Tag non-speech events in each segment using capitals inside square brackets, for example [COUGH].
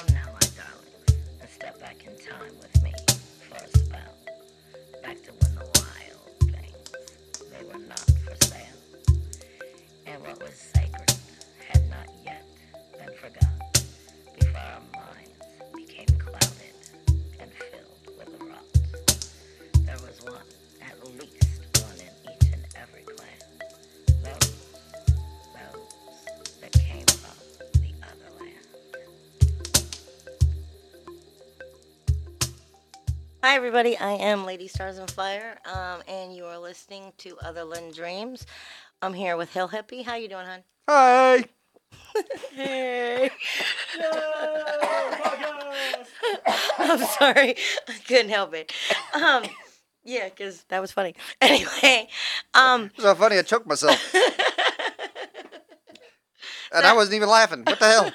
Come now, my darlings, and step back in time with me for a spell. Back to when the wild things, they were not for sale. And what was sacred had not yet been forgotten before our minds became clouded and filled with rot. There was one, at least Hi, everybody. I am Lady Stars and Fire, um, and you are listening to Otherland Dreams. I'm here with Hill Hippie. How you doing, hon? Hi. [LAUGHS] Hey. [LAUGHS] I'm sorry. I couldn't help it. Um, yeah, because that was funny. [LAUGHS] Anyway, um, It's so funny. I choked myself, and I wasn't even laughing. What the hell?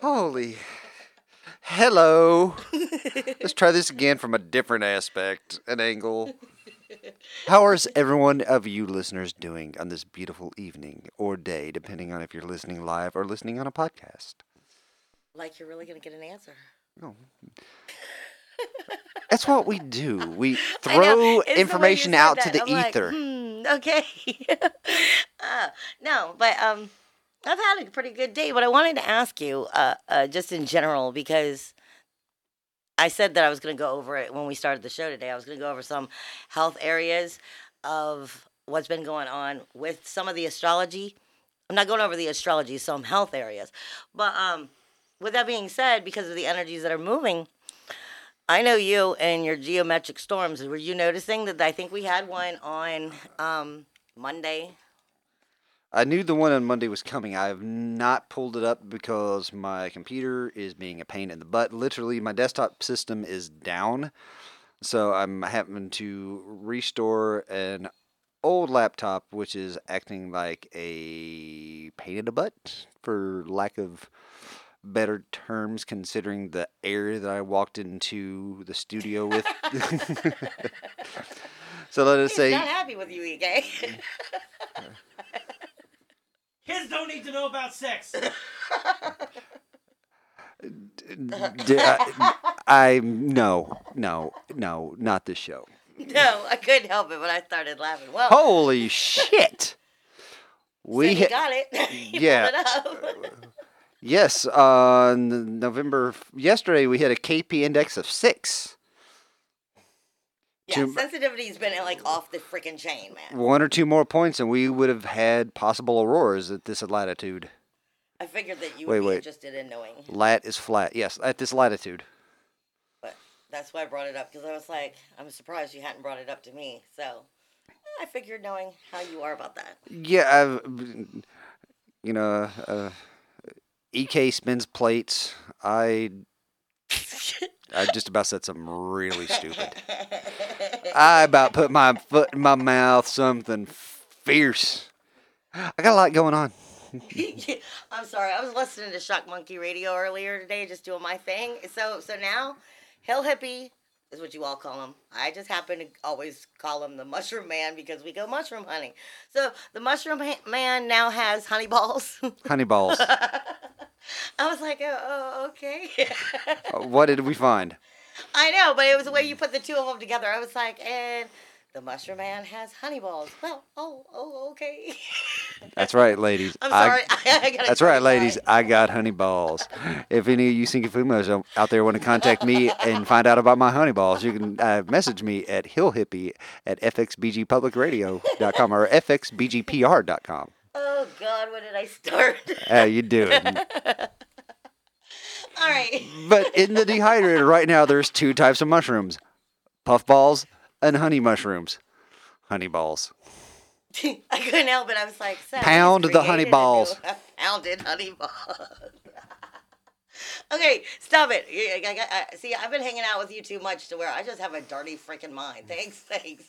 Holy. Hello. Let's try this again from a different aspect, an angle. How is everyone of you listeners doing on this beautiful evening or day, depending on if you're listening live or listening on a podcast? like you're really going to get an answer. No. That's what we do. We [LAUGHS] throw It's the way you information out to the I'm like, ether. hmm, okay. [LAUGHS] uh, no, but um, I've had a pretty good day. But I wanted to ask you, uh, uh, just in general, because I said that I was going to go over it when we started the show today. I was going to go over some health areas of what's been going on with some of the astrology. I'm not going over the astrology, some health areas, but um, with that being said, because of the energies that are moving, I know you and your geometric storms. Were you noticing that I think we had one on um, Monday? I knew the one on Monday was coming. I have not pulled it up because my computer is being a pain in the butt. Literally, my desktop system is down. So I'm having to restore an old laptop, which is acting like a pain in the butt, for lack of better terms, considering the air that I walked into the studio with. [LAUGHS] [LAUGHS] so let us He's say. not happy with you, EK. [LAUGHS] Kids don't need to know about sex. [LAUGHS] D- I, I no no no not this show. no, I couldn't help it, but I started laughing. Well, Holy [LAUGHS] shit! we We hit got it. [LAUGHS] You yeah. pulled it up. yes uh, on November yesterday we had a KP index of six. Yeah, Two- sensitivity's been like off the freaking chain, man. One or two more points and we would have had possible auroras at this latitude. I figured that you Wait, would be wait. interested in knowing, Lat is flat. Yes, at this latitude. but that's why I brought it up because I was like, I'm surprised you hadn't brought it up to me. So I figured knowing how you are about that. Yeah, I've, you know, uh, EK spins plates. I [LAUGHS] I just about said something really stupid. I about put my foot in my mouth, something fierce. I got a lot going on. [LAUGHS] I'm sorry. I was listening to Shock Monkey Radio earlier today, just doing my thing. So so now, Hill Hippie is what you all call him. I just happen to always call him the Mushroom Man because we go mushroom hunting. So the Mushroom Man now has honey balls. Honey balls. [LAUGHS] [LAUGHS] I was like, oh, oh okay. Uh, what did we find? [LAUGHS] I know, but it was the way you put the two of them together. I was like, and the Mushroom Man has honey balls. Well, oh, oh, okay. [LAUGHS] That's right, ladies. I'm sorry. I, gotta That's right, ladies. I got honey balls. If any of you Sinkafumos out there want to contact me and find out about my honey balls, you can uh, message me at hillhippie at fxbgpublicradio.com or fxbgpr.com. Oh God, when did I start? How you doing? [LAUGHS] All right. But in the dehydrator right now, there's two types of mushrooms: puffballs and honey mushrooms. Honey balls. [LAUGHS] I couldn't help it. I was like, Pound the honey balls. [LAUGHS] Pounded honey balls. Okay, stop it. See, I've been hanging out with you too much to where I just have a dirty freaking mind. Thanks, thanks.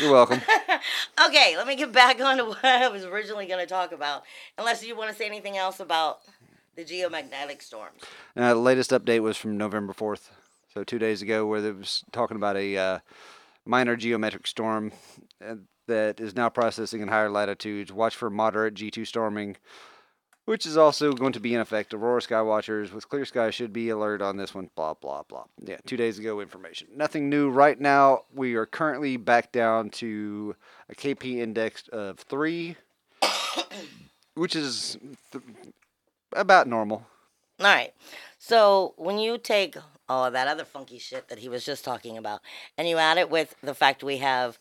You're welcome. [LAUGHS] okay, let me get back on to what I was originally going to talk about. Unless you want to say anything else about the geomagnetic storms. Uh, the latest update was from November 4th, so two days ago, where it was talking about a uh, minor geometric storm uh, that is now processing in higher latitudes. Watch for moderate G2 storming which is also going to be in effect. Aurora Skywatchers with clear sky should be alert on this one. Blah blah blah. Yeah, two days ago information. Nothing new right now. We are currently back down to a KP index of three, [COUGHS] which is th- about normal. All right. So when you take all of that other funky shit that he was just talking about, and you add it with the fact we have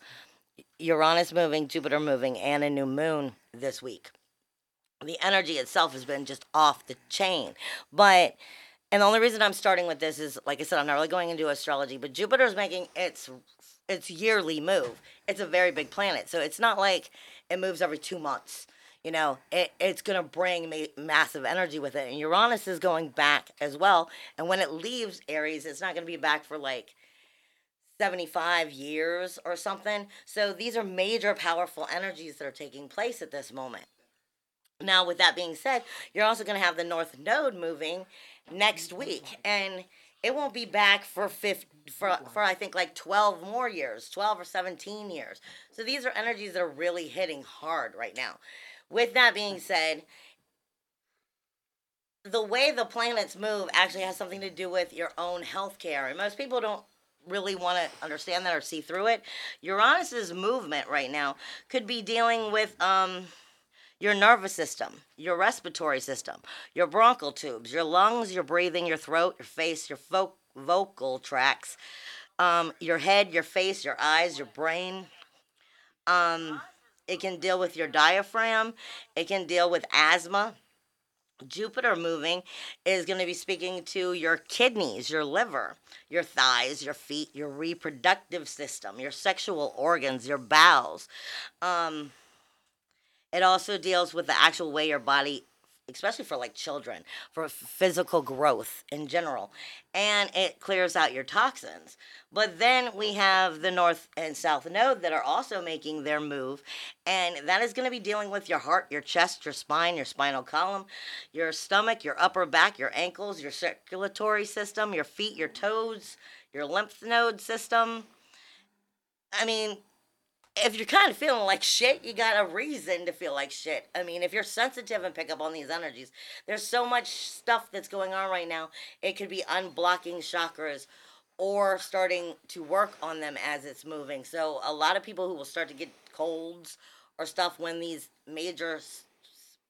Uranus moving, Jupiter moving, and a new moon this week, the energy itself has been just off the chain. But and the only reason I'm starting with this is, like I said, I'm not really going into astrology, but Jupiter's making its its yearly move. It's a very big planet, so it's not like it moves every two months. You know, it, it's going to bring ma- massive energy with it. And Uranus is going back as well. And when it leaves Aries, it's not going to be back for like 75 years or something. So these are major, powerful energies that are taking place at this moment. Now, with that being said, you're also going to have the North Node moving next week. And it won't be back for 50, for, for I think like 12 more years, 12 or 17 years. So these are energies that are really hitting hard right now. With that being said, the way the planets move actually has something to do with your own health care. And most people don't really want to understand that or see through it. Uranus's movement right now could be dealing with um your nervous system, your respiratory system, your bronchial tubes, your lungs, your breathing, your throat, your face, your vo- vocal tracts, um, your head, your face, your eyes, your brain. Um, it can deal with your diaphragm. It can deal with asthma. Jupiter moving is going to be speaking to your kidneys, your liver, your thighs, your feet, your reproductive system, your sexual organs, your bowels. Um, it also deals with the actual way your body, especially for like children, for physical growth in general, and it clears out your toxins. But then we have the North and South Node that are also making their move, and that is going to be dealing with your heart, your chest, your spine, your spinal column, your stomach, your upper back, your ankles, your circulatory system, your feet, your toes, your lymph node system. I mean, if you're kind of feeling like shit, you got a reason to feel like shit. I mean, if you're sensitive and pick up on these energies, there's so much stuff that's going on right now. It could be unblocking chakras or starting to work on them as it's moving. So, a lot of people who will start to get colds or stuff when these major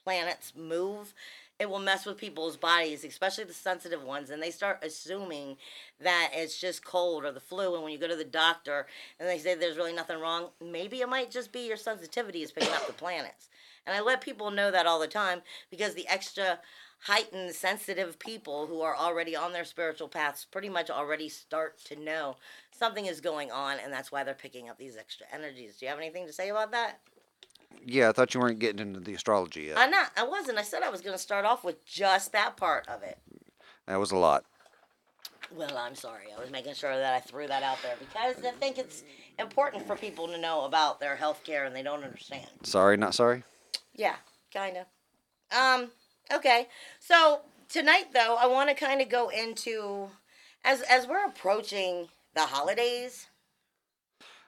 planets move, it will mess with people's bodies, especially the sensitive ones, and they start assuming that it's just cold or the flu. And when you go to the doctor and they say there's really nothing wrong, maybe it might just be your sensitivity is picking up the planets. And I let people know that all the time because the extra heightened sensitive people who are already on their spiritual paths pretty much already start to know something is going on and that's why they're picking up these extra energies. Do you have anything to say about that? Yeah, I thought you weren't getting into the astrology yet. I'm not. I wasn't. I said I was going to start off with just that part of it. That was a lot. Well, I'm sorry. I was making sure that I threw that out there because I think it's important for people to know about their health care and they don't understand. Sorry, not sorry. Yeah, kind of. Um, okay. So, tonight though, I want to kind of go into as as we're approaching the holidays,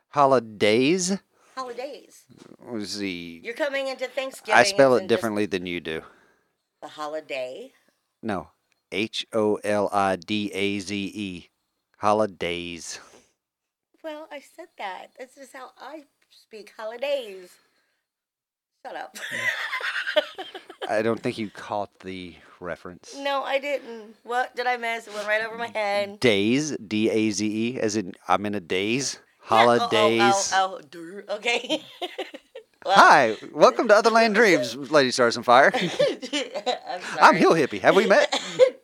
Holidays. Holidays. Was the You're coming into Thanksgiving. I spell it differently than you do. The holiday. No, H O L I D A Z E. Holidays. Well, I said that. This is how I speak holidays. Shut up. [LAUGHS] I don't think you caught the reference. no, I didn't. What did I miss? It went right over my head. Days, D A Z E, as in I'm in a daze. Yeah, oh, oh, Holidays. Oh, oh, okay. [LAUGHS] Well, Hi, welcome to Otherland [LAUGHS] Dreams, Lady Stars on Fire. [LAUGHS] I'm. I'm Hill Hippie. Have we met?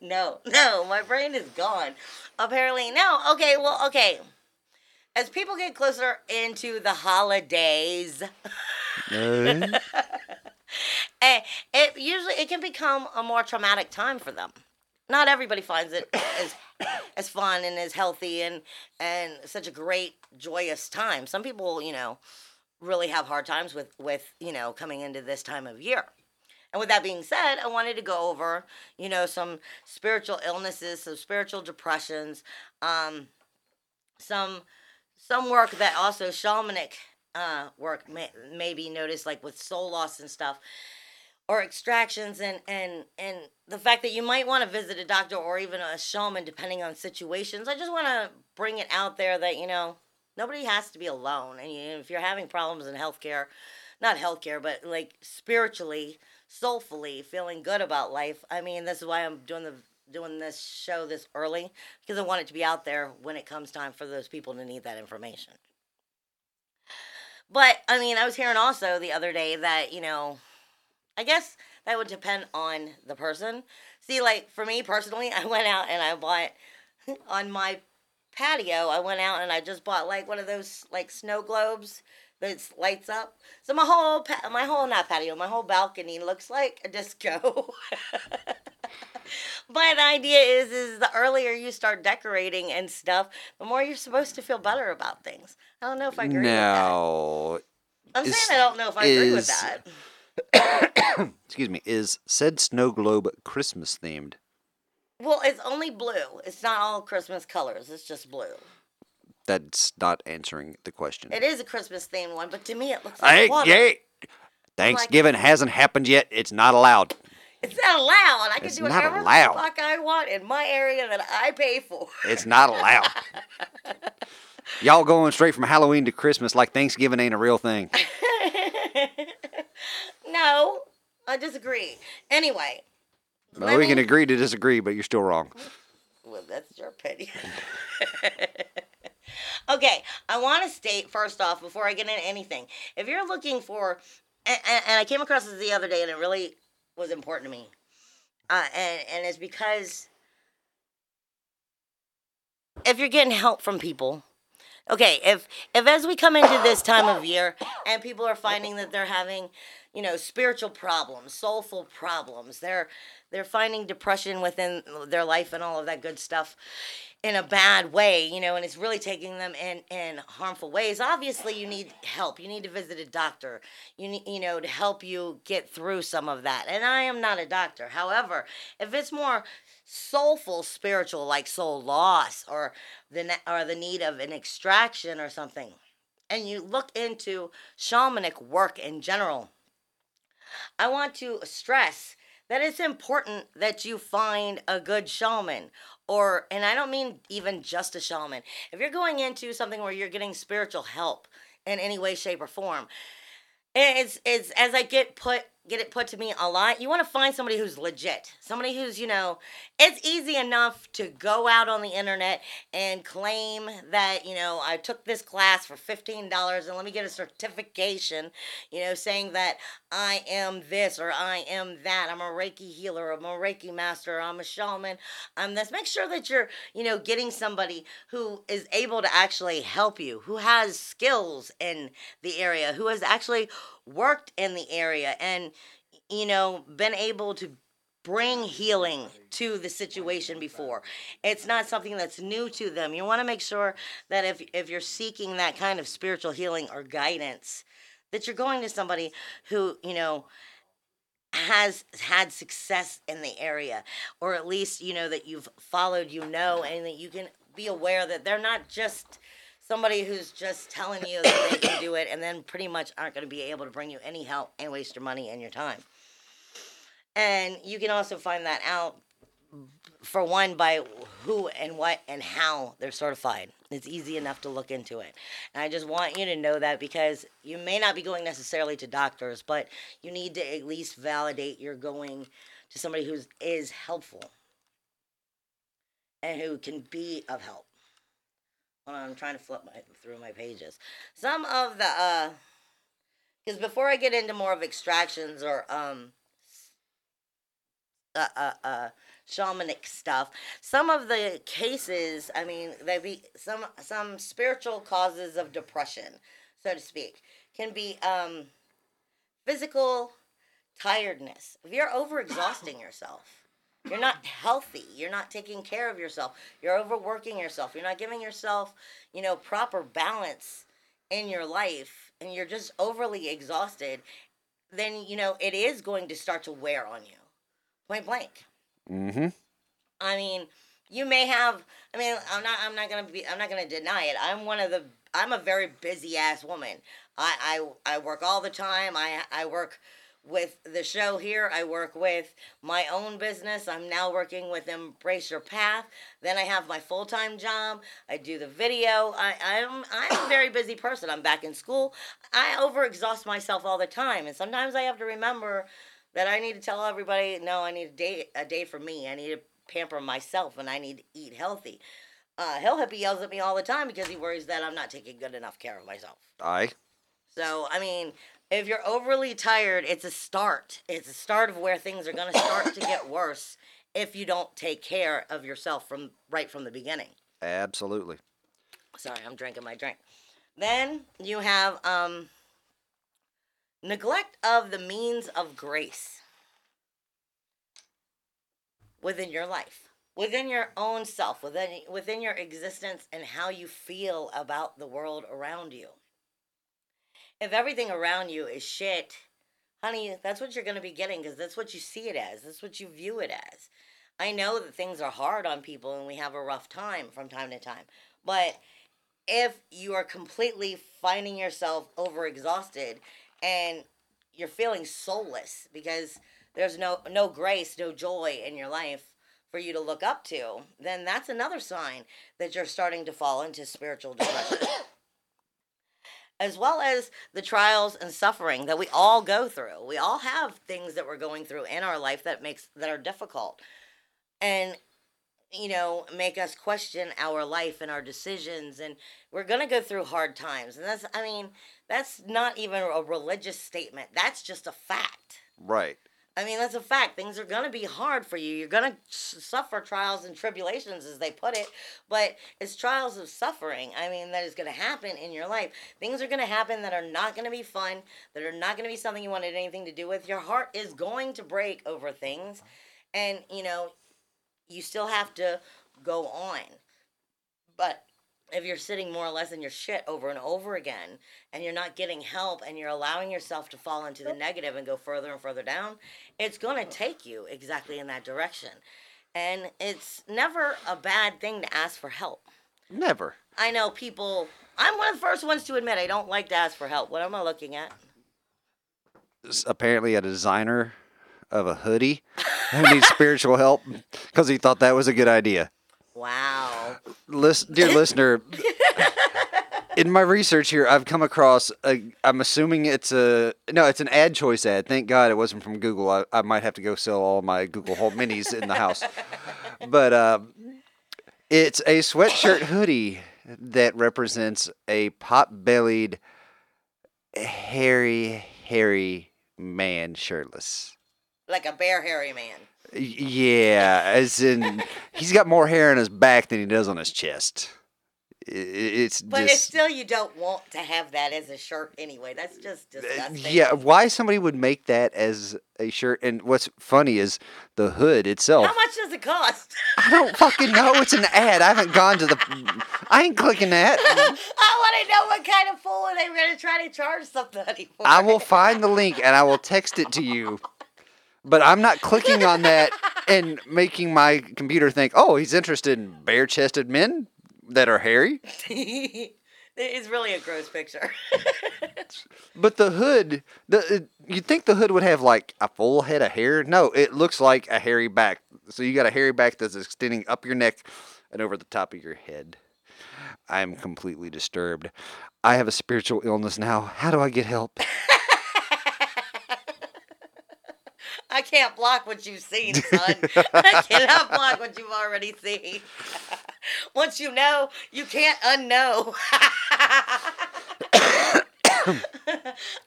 no, no, my brain is gone. Apparently, no. Okay, well, okay. As people get closer into the holidays, Uh, it usually it can become a more traumatic time for them. Not everybody finds it as [COUGHS] as fun and as healthy and and such a great joyous time. Some people, you know, really have hard times with with you know coming into this time of year. And with that being said, I wanted to go over, you know, some spiritual illnesses, some spiritual depressions, um, some some work that also shamanic uh, work may, may be noticed, like with soul loss and stuff. Or extractions and and and the fact that you might want to visit a doctor or even a shaman depending on situations. I just want to bring it out there that you know nobody has to be alone. And you, if you're having problems in healthcare not healthcare but like spiritually soulfully feeling good about life i mean this is why i'm doing the doing this show this early because i want it to be out there when it comes time for those people to need that information. But i mean i was hearing also the other day that you know I guess that would depend on the person. See, like for me personally, [LAUGHS] I went out and I bought [LAUGHS] on my patio. I went out and I just bought like one of those like snow globes that lights up. So my whole pa- my whole not patio, my whole balcony looks like a [LAUGHS] disco. but the idea is is the earlier you start decorating and stuff, the more you're supposed to feel better about things. I don't know if I agree now, with that. I'm is- saying I don't know if I agree with that. [COUGHS] [COUGHS] excuse me, is said snow globe Christmas themed? Well, it's only blue. It's not all Christmas colors. It's just blue. That's not answering the question. It is a Christmas themed one, but to me it looks like Hey, water. yeah. Thanksgiving hasn't happened yet. It's not allowed. It's not allowed. I can It's do not whatever allowed. the fuck I want in my area that I pay for. It's not allowed. [LAUGHS] Y'all going straight from Halloween to Christmas like Thanksgiving ain't a real thing. [LAUGHS] no, I disagree. Anyway, Well, we can agree to disagree, but you're still wrong. Well, that's your opinion. [LAUGHS] okay, I want to state first off before I get into anything. If you're looking for, and, and, and I came across this the other day, and it really was important to me, uh, and and it's because if you're getting help from people. Okay, if if as we come into this time of year and people are finding that they're having, you know, spiritual problems, soulful problems, they're they're finding depression within their life and all of that good stuff in a bad way, you know, and it's really taking them in in harmful ways. Obviously, you need help. You need to visit a doctor. You need, you know, to help you get through some of that. And I am not a doctor. However, if it's more soulful spiritual like soul loss or the or the need of an extraction or something. And you look into shamanic work in general. I want to stress that it's important that you find a good shaman or and i don't mean even just a shaman. If you're going into something where you're getting spiritual help in any way shape or form it's it's as I get put get it put to me a lot. You want to find somebody who's legit, somebody who's you know. It's easy enough to go out on the internet and claim that you know I took this class for fifteen dollars and let me get a certification, you know, saying that I am this or I am that. I'm a Reiki healer. I'm a Reiki master. I'm a shaman. I'm this. Make sure that you're you know getting somebody who is able to actually help you, who has skills in the area, who has actually worked in the area and you know been able to bring healing to the situation before. It's not something that's new to them. You want to make sure that if if you're seeking that kind of spiritual healing or guidance that you're going to somebody who you know has had success in the area or at least you know that you've followed you know and that you can be aware that they're not just somebody who's just telling you that they can do it and then pretty much aren't going to be able to bring you any help and waste your money and your time. And you can also find that out for one by who and what and how they're certified. It's easy enough to look into it. And I just want you to know that because you may not be going necessarily to doctors, but you need to at least validate you're going to somebody who is helpful and who can be of help. Hold on, I'm trying to flip my through my pages. Some of the uh because before I get into more of extractions or um uh uh uh shamanic stuff, some of the cases, I mean, they be some some spiritual causes of depression, so to speak, can be um physical tiredness. If you're overexhausting [LAUGHS] yourself, you're not healthy. You're not taking care of yourself. You're overworking yourself. You're not giving yourself, you know, proper balance in your life and you're just overly exhausted, then, you know, it is going to start to wear on you. Point blank. Mm-hmm. I mean, you may have I mean, I'm not I'm not going to be I'm not going to deny it. I'm one of the I'm a very busy ass woman. I I I work all the time. I I work with the show here. I work with my own business. I'm now working with Embrace Your Path. Then I have my full time job. I do the video. I, I'm I'm a very busy person. I'm back in school. I overexhaust myself all the time, and sometimes I have to remember that I need to tell everybody, no, I need a day a day for me. I need to pamper myself, and I need to eat healthy. Uh, Hill Hippie yells at me all the time because he worries that I'm not taking good enough care of myself. I So, I mean, if you're overly tired, it's a start. It's a start of where things are going to start to get worse if you don't take care of yourself from right from the beginning. absolutely. Sorry, I'm drinking my drink. Then you have um neglect of the means of grace within your life, within your own self, within within your existence and how you feel about the world around you. If everything around you is shit, honey, that's what you're going to be getting because that's what you see it as. That's what you view it as. I know that things are hard on people and we have a rough time from time to time. But if you are completely finding yourself overexhausted and you're feeling soulless because there's no no grace, no joy in your life for you to look up to, then that's another sign that you're starting to fall into spiritual depression. [COUGHS] as well as the trials and suffering that we all go through. We all have things that we're going through in our life that makes that are difficult. And you know, make us question our life and our decisions and we're going to go through hard times. And that's I mean, that's not even a religious statement. That's just a fact. Right. I mean, that's a fact. Things are going to be hard for you. You're going to suffer trials and tribulations, as they put it, but it's trials of suffering. I mean, that is going to happen in your life. Things are going to happen that are not going to be fun, that are not going to be something you wanted anything to do with. Your heart is going to break over things, and, you know, you still have to go on. But if you're sitting more or less in your shit over and over again and you're not getting help and you're allowing yourself to fall into the negative and go further and further down, it's going to take you exactly in that direction. And it's never a bad thing to ask for help. Never. I know people, I'm one of the first ones to admit I don't like to ask for help. What am I looking at? Apparently, a designer of a hoodie who needs spiritual help because he thought that was a good idea. Wow. Listen, dear listener, [LAUGHS] in my research here, I've come across. A, I'm assuming it's a no, it's an ad choice ad. Thank God it wasn't from Google. I, I might have to go sell all my Google Home Minis in the house, [LAUGHS] but uh, it's a sweatshirt hoodie that represents a pot-bellied, hairy, hairy man shirtless. Like a bare hairy man. Yeah, as in he's got more hair on his back than he does on his chest. It's But it's still, you don't want to have that as a shirt anyway. That's just uh, disgusting. yeah. Why somebody would make that as a shirt? And what's funny is the hood itself. How much does it cost? I don't fucking know. It's an ad. I haven't gone to the. I ain't clicking that. [LAUGHS] I want to know what kind of fool they were going to try to charge somebody for. I will find the link and I will text it to you. But I'm not clicking on that [LAUGHS] and making my computer think, oh, he's interested in bare chested men that are hairy. [LAUGHS] it's really a gross picture. [LAUGHS] But the hood, the you'd think the hood would have like a full head of hair. No, it looks like a hairy back. So you got a hairy back that's extending up your neck and over the top of your head. I'm completely disturbed. I have a spiritual illness now. How do I get help? I can't block what you've seen, son. I cannot block what you've already seen. [LAUGHS] Once you know, you can't unknow. [COUGHS]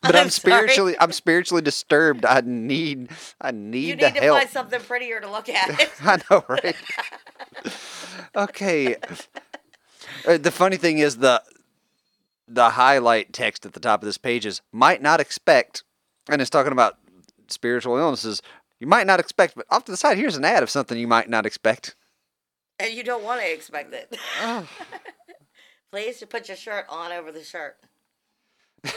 But I'm, I'm spiritually I'm spiritually disturbed. I need I need, You need to help. find something prettier to look at. [LAUGHS] I know, right? okay. Uh, the funny thing is the the highlight text at the top of this page is might not expect, and it's talking about spiritual illnesses. You might not expect, but off to the side, here's an ad of something you might not expect. and you don't want to expect it. Oh. [LAUGHS] Please, you put your shirt on over the shirt. [LAUGHS] [LAUGHS]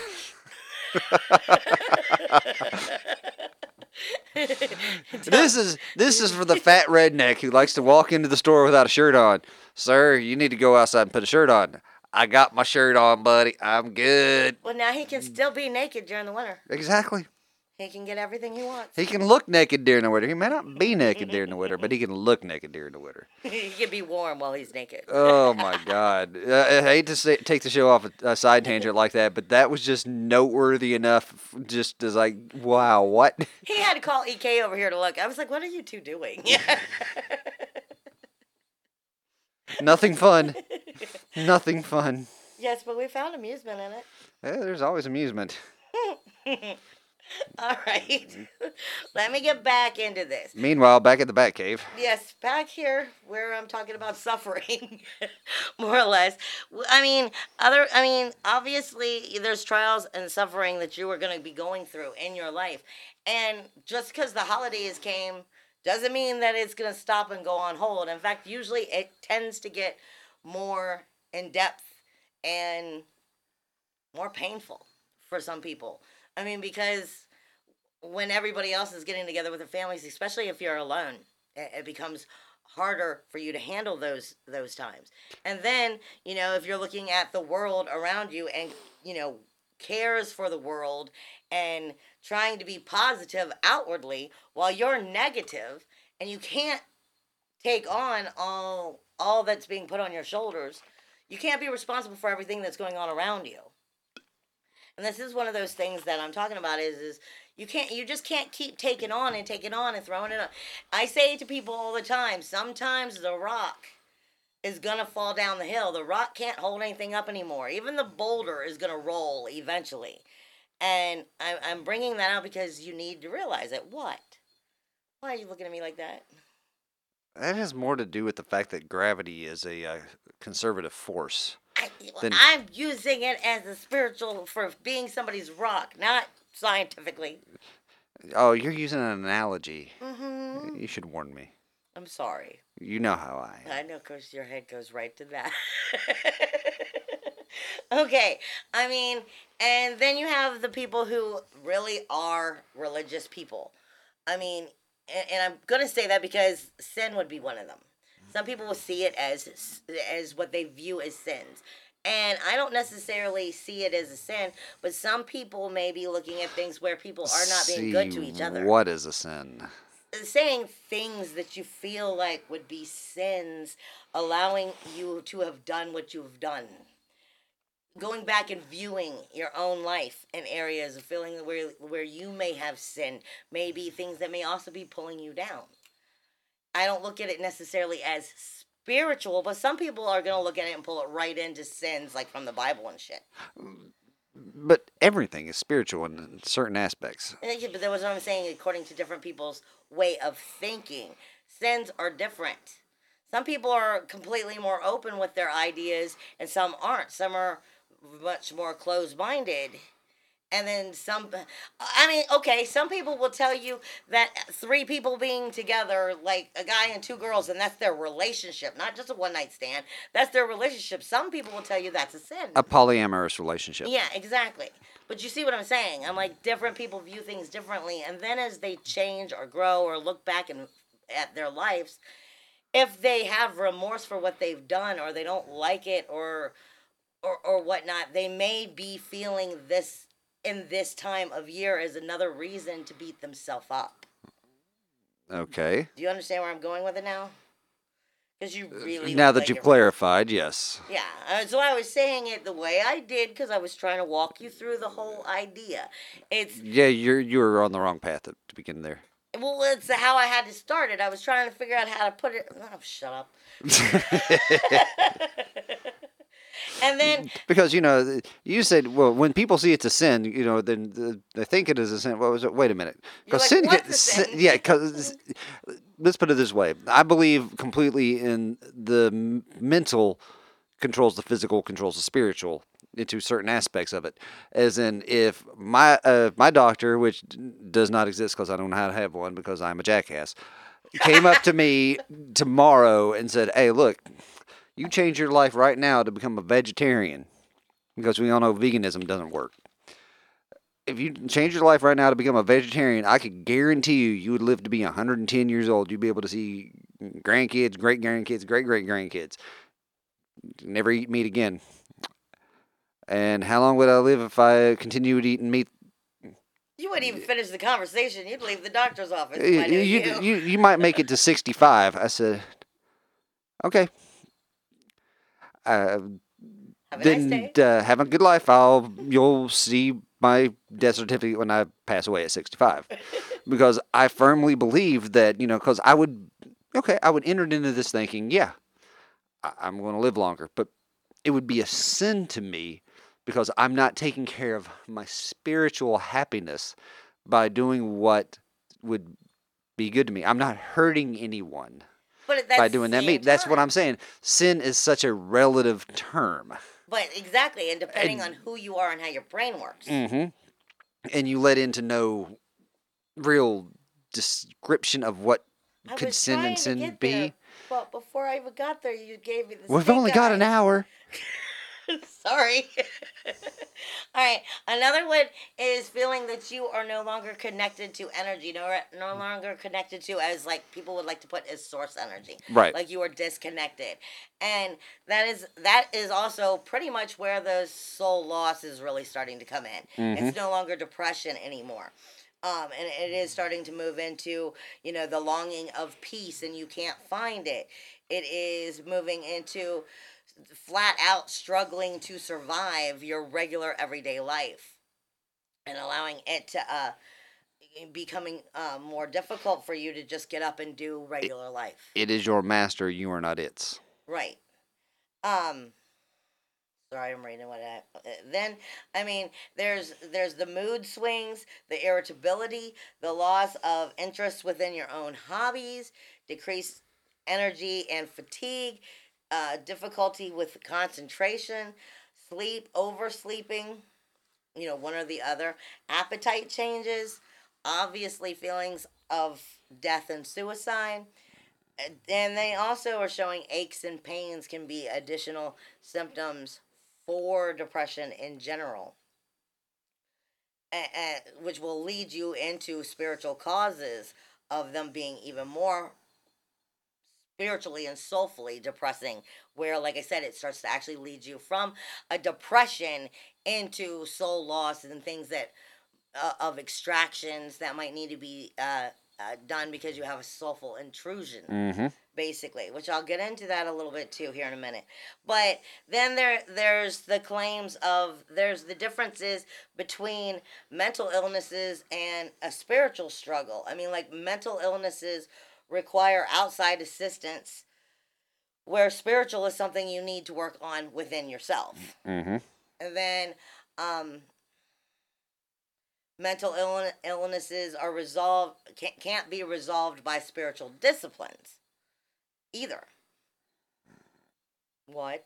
This is this is for the fat redneck who likes to walk into the store without a shirt on. Sir, you need to go outside and put a shirt on. I got my shirt on, buddy. I'm good. Well, now he can still be naked during the winter. Exactly. He can get everything he wants. He can look naked during the winter. He may not be naked during the winter, but he [LAUGHS] can look naked during the winter. [LAUGHS] he can be warm while he's naked. Oh my [LAUGHS] God! Uh, I hate to say, take the show off a, a side tangent like that, but that was just noteworthy enough. Just as like, wow, what? He had to call EK over here to look. I was like, "What are you two doing?" Nothing fun. Nothing fun. yes, but we found amusement in it. Yeah, there's always amusement. [LAUGHS] All right. Mm-hmm. [LAUGHS] Let me get back into this. Meanwhile, back at the Batcave. Yes, back here where I'm talking about [LAUGHS] suffering, more or less. I mean, other. I mean, obviously, there's trials and suffering that you are going to be going through in your life, and just because the holidays came doesn't mean that it's going to stop and go on hold. In fact, usually it tends to get more in depth and more painful for some people. I mean, because when everybody else is getting together with their families, especially if you're alone, it, becomes harder for you to handle those those times. And then, you know, if you're looking at the world around you and, you know, cares for the world and trying to be positive outwardly while you're negative and you can't take on all all that's being put on your shoulders, you can't be responsible for everything that's going on around you. And this is one of those things that I'm talking about is is you can't you just can't keep taking on and taking on and throwing it on. I say to people all the time, sometimes the rock is gonna fall down the hill. The rock can't hold anything up anymore. Even the boulder is gonna roll eventually. And I'm, I'm bringing that out because you need to realize it. What? Why are you looking at me like that? That has more to do with the fact that gravity is a uh, conservative force. Then- I'm using it as a spiritual for being somebody's rock, not scientifically. Oh, you're using an analogy. hmm You should warn me. I'm sorry. You know how I am. I know, because your head goes right to that. [LAUGHS] okay, I mean, and then you have the people who really are religious people. I mean, and, and I'm gonna say that because sin would be one of them. Some people will see it as as what they view as sins. And I don't necessarily see it as a sin, but some people may be looking at things where people are not being good to each other What is a sin? saying things that you feel like would be sins, allowing you to have done what you've done. Going back and viewing your own life in areas of feeling where where you may have sinned, maybe things that may also be pulling you down. I don't look at it necessarily as spiritual, but some people are gonna look at it and pull it right into sins, like from the Bible and shit. Mm, but everything is spiritual in certain aspects. Yeah, but that was what I'm saying. According to different people's way of thinking, sins are different. Some people are completely more open with their ideas, and some aren't. Some are much more closed-minded, and then some. I mean, okay, some people will tell you that three people being together, like a guy and two girls, and that's their relationship, not just a one-night stand. That's their relationship. Some people will tell you that's a sin. A polyamorous relationship. Yeah, exactly. But you see what I'm saying? I'm like different people view things differently, and then as they change or grow or look back and at their lives, if they have remorse for what they've done or they don't like it or or or whatnot, they may be feeling this in this time of year is another reason to beat themselves up. Okay. Do you understand where I'm going with it now? Because you really now that like you've clarified, yes. Yeah, uh, so I was saying it the way I did because I was trying to walk you through the whole idea. It's Yeah, you're you were on the wrong path to, to begin there. well, it's how I had to start it. I was trying to figure out how to put it. Oh, shut up. [LAUGHS] [LAUGHS] [LAUGHS] and then because you know you said well when people see it's a sin you know then they think it is a sin. What was it? Wait a minute. Because like, sin "What's sin- sin?" yeah because let's put it this way. I believe completely in the mental controls the physical controls the spiritual into certain aspects of it. As in if my uh, my doctor which does not exist because i don't know how to have one because i'm a jackass came up to me [LAUGHS] tomorrow and said hey look you change your life right now to become a vegetarian because we all know veganism doesn't work. If you change your life right now to become a vegetarian, I could guarantee you you would live to be 110 years old. You'd be able to see grandkids, great grandkids, great great grandkids. Never eat meat again. And how long would I live if I continued eating meat? You wouldn't even finish the conversation. You'd leave the doctor's office. you, if I knew you, you. you, you might make it to 65. I said, okay. Uh, Have a then nice uh, have a good life. I'll you'll see my death certificate when I pass away at 65, because I firmly believe that you know because I would okay I would enter into this thinking yeah I, I'm going to live longer, but it would be a sin to me because I'm not taking care of my spiritual happiness by doing what would be good to me. I'm not hurting anyone by doing that. same Me, that's what. I'm saying. Sin is such a relative term. But exactly, and depending And- on who you are and how your brain works. Mm-hmm. And you let into no real description of what I could sin and sin be. there, but before I even got there, you gave me the. We've only got an hour. [LAUGHS] [LAUGHS] Sorry. [LAUGHS] All right. Another one is feeling that you are no longer connected to energy, no, no longer connected to as like people would like to put as source energy. Right. Like you are disconnected, and that is that is also pretty much where the soul loss is really starting to come in. Mhm. It's no longer depression anymore. Um, and it is starting to move into, you know, the longing of peace and you can't find it. It is moving into flat out struggling to survive your regular everyday life and allowing it to uh becoming uh, more difficult for you to just get up and do regular life It is your master. You are not its. right um sorry i'm reading what i uh, then i mean there's there's the mood swings the irritability the loss of interest within your own hobbies decreased energy and fatigue uh, difficulty with concentration sleep oversleeping you know one or the other appetite changes obviously feelings of death and suicide. And- they also are showing aches and pains can be additional symptoms for depression in general. Which will lead you into spiritual causes of them being even more spiritually and soulfully depressing where like i said it starts to actually lead you from a depression into soul loss and things that uh, of extractions that might need to be uh, uh, done because you have a soulful intrusion Mm-hmm. basically which i'll get into that a little bit too here in a minute but then there there's the claims of there's the differences between mental illnesses and a spiritual struggle i mean like mental illnesses require outside assistance where spiritual is something you need to work on within yourself Mm-hmm. and then um, mental Ill- illnesses are resolved can't, can't be resolved by spiritual disciplines either what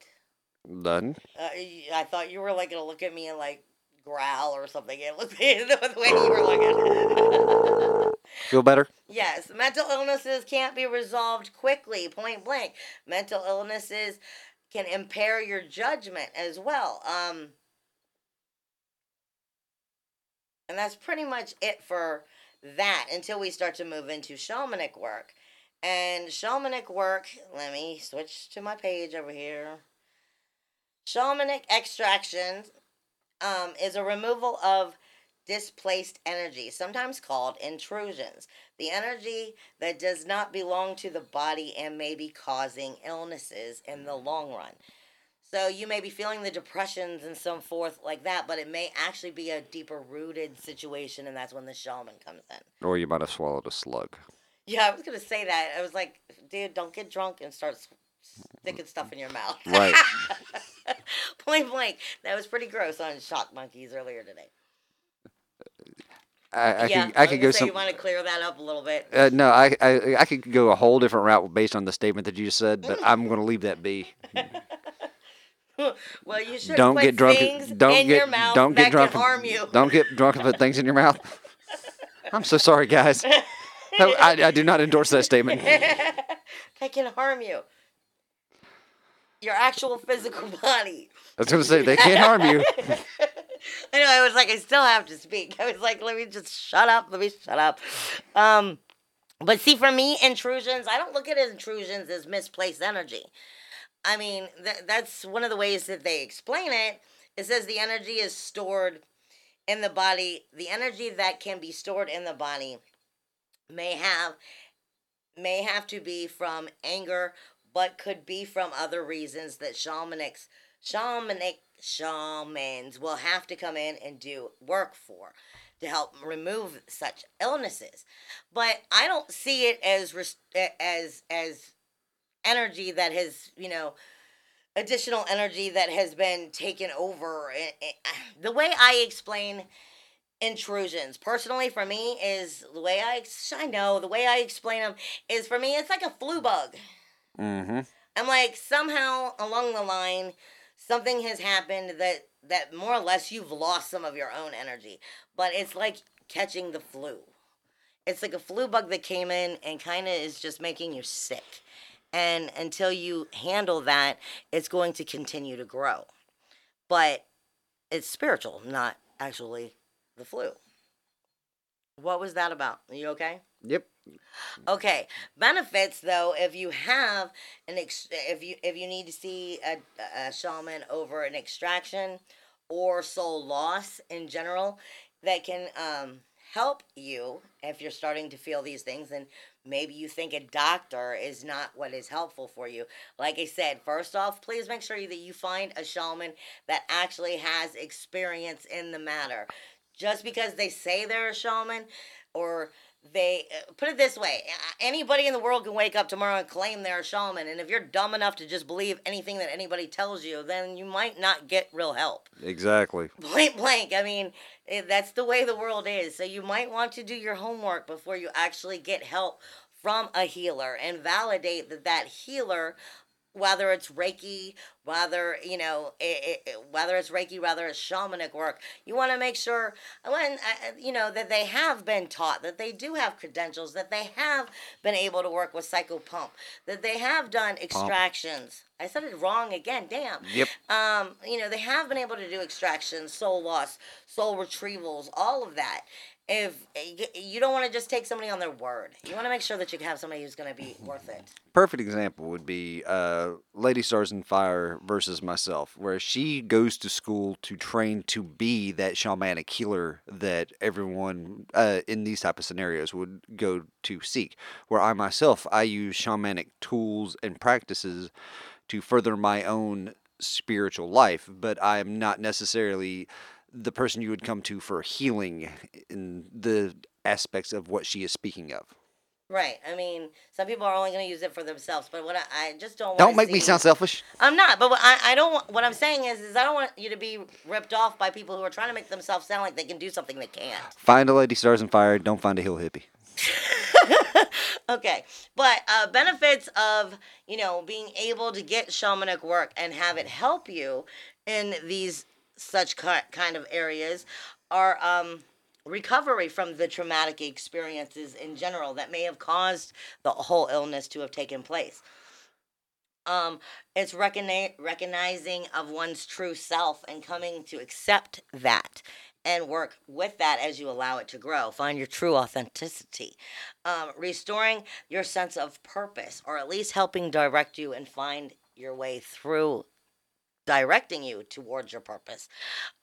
Done. uh, i thought you were like gonna look at me and like growl or something it looked [LAUGHS] the way you were looking [LAUGHS] Feel better? Yes, mental illnesses can't be resolved quickly, point blank. Mental illnesses can impair your judgment as well. Um, and that's pretty much it for that until we start to move into shamanic work. And shamanic work, let me switch to my page over here. Shamanic extractions um, is a removal of displaced energy, sometimes called intrusions. The energy that does not belong to the body and may be causing illnesses in the long run. So you may be feeling the depressions and so forth like that, but it may actually be a deeper rooted situation, and that's when the shaman comes in. Or you might have swallowed a slug. Yeah, I was gonna say that. I was like, dude, don't get drunk and start sticking stuff in your mouth. Right. [LAUGHS] [LAUGHS] Point blank. That was pretty gross on Shock Monkeys earlier today. I, I yeah, could I could go some. You want to clear that up a little bit? Uh, no, I, I I could go a whole different route based on the statement that you just said, but I'm going to leave that be. [LAUGHS] well, you should Don't put get drunk. Don't in get your mouth don't get drunk. can harm you. Don't get drunk and put things in your mouth. I'm so sorry, guys. [LAUGHS] I, I do not endorse that statement. that can harm you. Your actual physical [LAUGHS] body. I was to say they can't harm you. [LAUGHS] I know. I was like, I still have to speak. I was like, let me just shut up. Let me shut up. Um, but see, for me, intrusions, I don't look at intrusions as misplaced energy. I mean, th- that's one of the ways that they explain it. It says the energy is stored in the body, the energy that can be stored in the body may have may have to be from anger, but could be from other reasons that shamanics shamanic shamans will have to come in and do work for to help remove such illnesses. But I don't see it as as as energy that has, you know, additional energy that has been taken over. Eh, eh, [SIGHS] the way I explain intrusions personally for me is the way I I know the way I explain them is for me it's like a flu bug. Mm-hmm. I'm like somehow along the line something has happened that that more or less you've lost some of your own energy, but it's like catching the flu. It's like a flu bug that came in and kind of is just making you sick. And until you handle that, it's going to continue to grow. But it's spiritual, not actually the flu. What was that about? Are you okay? Yep. Okay. Benefits though, if you have an ex- if you if you need to see a, a shaman over an extraction or soul loss in general, that can um help you if you're starting to feel these things and maybe you think a doctor is not what is helpful for you. Like I said, first off, please make sure that you find a shaman that actually has experience in the matter. Just because they say they're a shaman or they uh, put it this way anybody in the world can wake up tomorrow and claim they're a shaman and if you're dumb enough to just believe anything that anybody tells you then you might not get real help Exactly. [LAUGHS] point blank i mean eh, that's the way the world is so you might want to do your homework before you actually get help from a healer and validate that that healer whether it's Reiki, whether you know, it, it, whether it's Reiki, whether it's shamanic work, you want to make sure when uh, you know that they have been taught, that they do have credentials, that they have been able to work with Psycho Pump, that they have done extractions. I said it wrong again. Damn. Yep. Um, you know, they have been able to do extractions, soul loss, soul retrievals, all of that if you don't want to just take somebody on their word, you want to make sure that you have somebody who's going to be worth it. Perfect example would be uh, Lady Stars and Fire versus myself, where she goes to school to train to be that shamanic healer that everyone uh, in these type of scenarios would go to seek. Where I myself, I use shamanic tools and practices to further my own spiritual life, but I am not necessarily the person you would come to for healing in the aspects of what she is speaking of. Right. I mean, some people are only going to use it for themselves, but what I, I just don't. Don't make see, me sound selfish. I'm not, but what I, I don't. want- What I'm saying is, is I don't want you to be ripped off by people who are trying to make themselves sound like they can do something they can't. Find a lady stars and fire. Don't find a hill hippie. [LAUGHS] okay, but uh, benefits of you know being able to get shamanic work and have it help you in these such kind of areas are um, recovery from the traumatic experiences in general that may have caused the whole illness to have taken place. Um, it's recogni- recognizing of one's true self and coming to accept that and work with that as you allow it to grow. Find your true authenticity. Um, restoring your sense of purpose, or at least helping direct you and find your way through directing you towards your purpose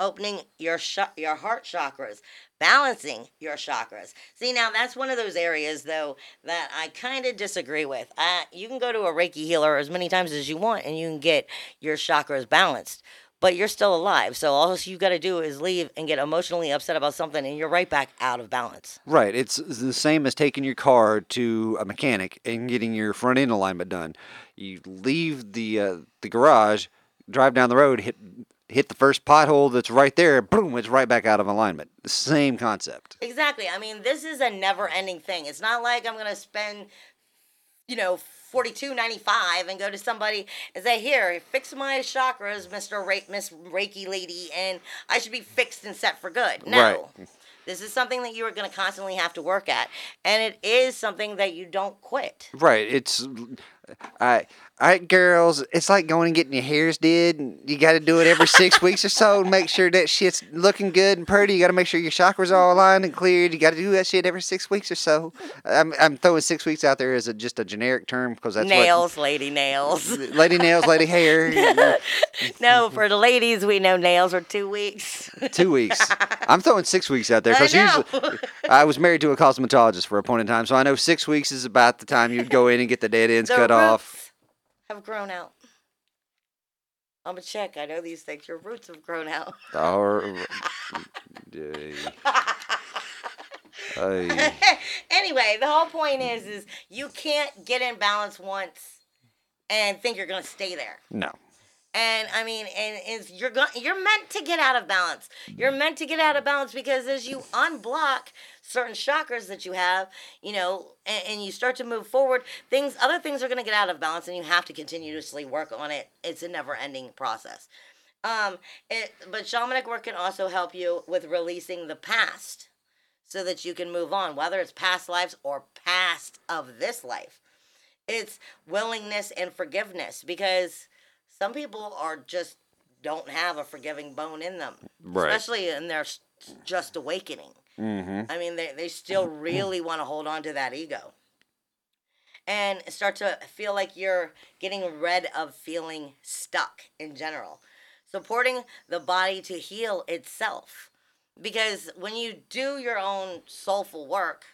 opening your sh- your heart chakras balancing your chakras see now that's one of those areas though that i kind of disagree with you can go to a reiki healer as many times as you want and you can get your chakras balanced but you're still alive so all you got to do is leave and get emotionally upset about something and you're right back out of balance Right. It's the same as taking your car to a mechanic and getting your front end alignment done. You leave the uh, the garage, drive down the road, hit hit the first pothole that's right there, boom, it's right back out of alignment. The same concept. Exactly. I mean, this is a never-ending thing. It's not like I'm gonna spend, you know, forty-two ninety-five and go to somebody and say, "Here, fix my chakras, Mister Re- Miss Reiki lady, and I should be fixed and set for good." No. Right. This is something that you are going to constantly have to work at, and it is something that you don't quit. Right. It's right, all right, girls. It's like going and getting your hairs did. and You got to do it every six [LAUGHS] weeks or so to make sure that shit's looking good and pretty. You got to make sure your chakras are all aligned and cleared. You got to do that shit every six weeks or so. I'm, I'm throwing six weeks out there as a, just a generic term because that's nails, lady nails. [LAUGHS] lady nails, lady hair. [LAUGHS] no, for the ladies, we know nails are two weeks. Two weeks. I'm throwing six weeks out there because usually I was married to a cosmetologist for a point in time, so I know six weeks is about the time you'd go in and get the dead ends The cut off. Have grown out. I'm a check. I know these things. Your roots have grown out. Or, Ay. Ay. anyway, the whole point is, is you can't get in balance once and think you're gonna stay there. no. And I mean, and is you're going you're meant to get out of balance. You're meant to get out of balance because as you unblock certain chakras that you have, you know, and, and you start to move forward, things other things are going to get out of balance, and you have to continuously work on it. It's a never-ending process. Um, it, but shamanic work can also help you with releasing the past, so that you can move on, whether it's past lives or past of this life. It's willingness and forgiveness because some people are just don't have a forgiving bone in them, Right. especially in their just awakening. Mm-hmm. I mean, they, they still [CLEARS THROAT] really want to hold on to that ego and start to feel like you're getting rid of feeling stuck in general. Supporting the body to heal itself. Because when you do your own soulful work,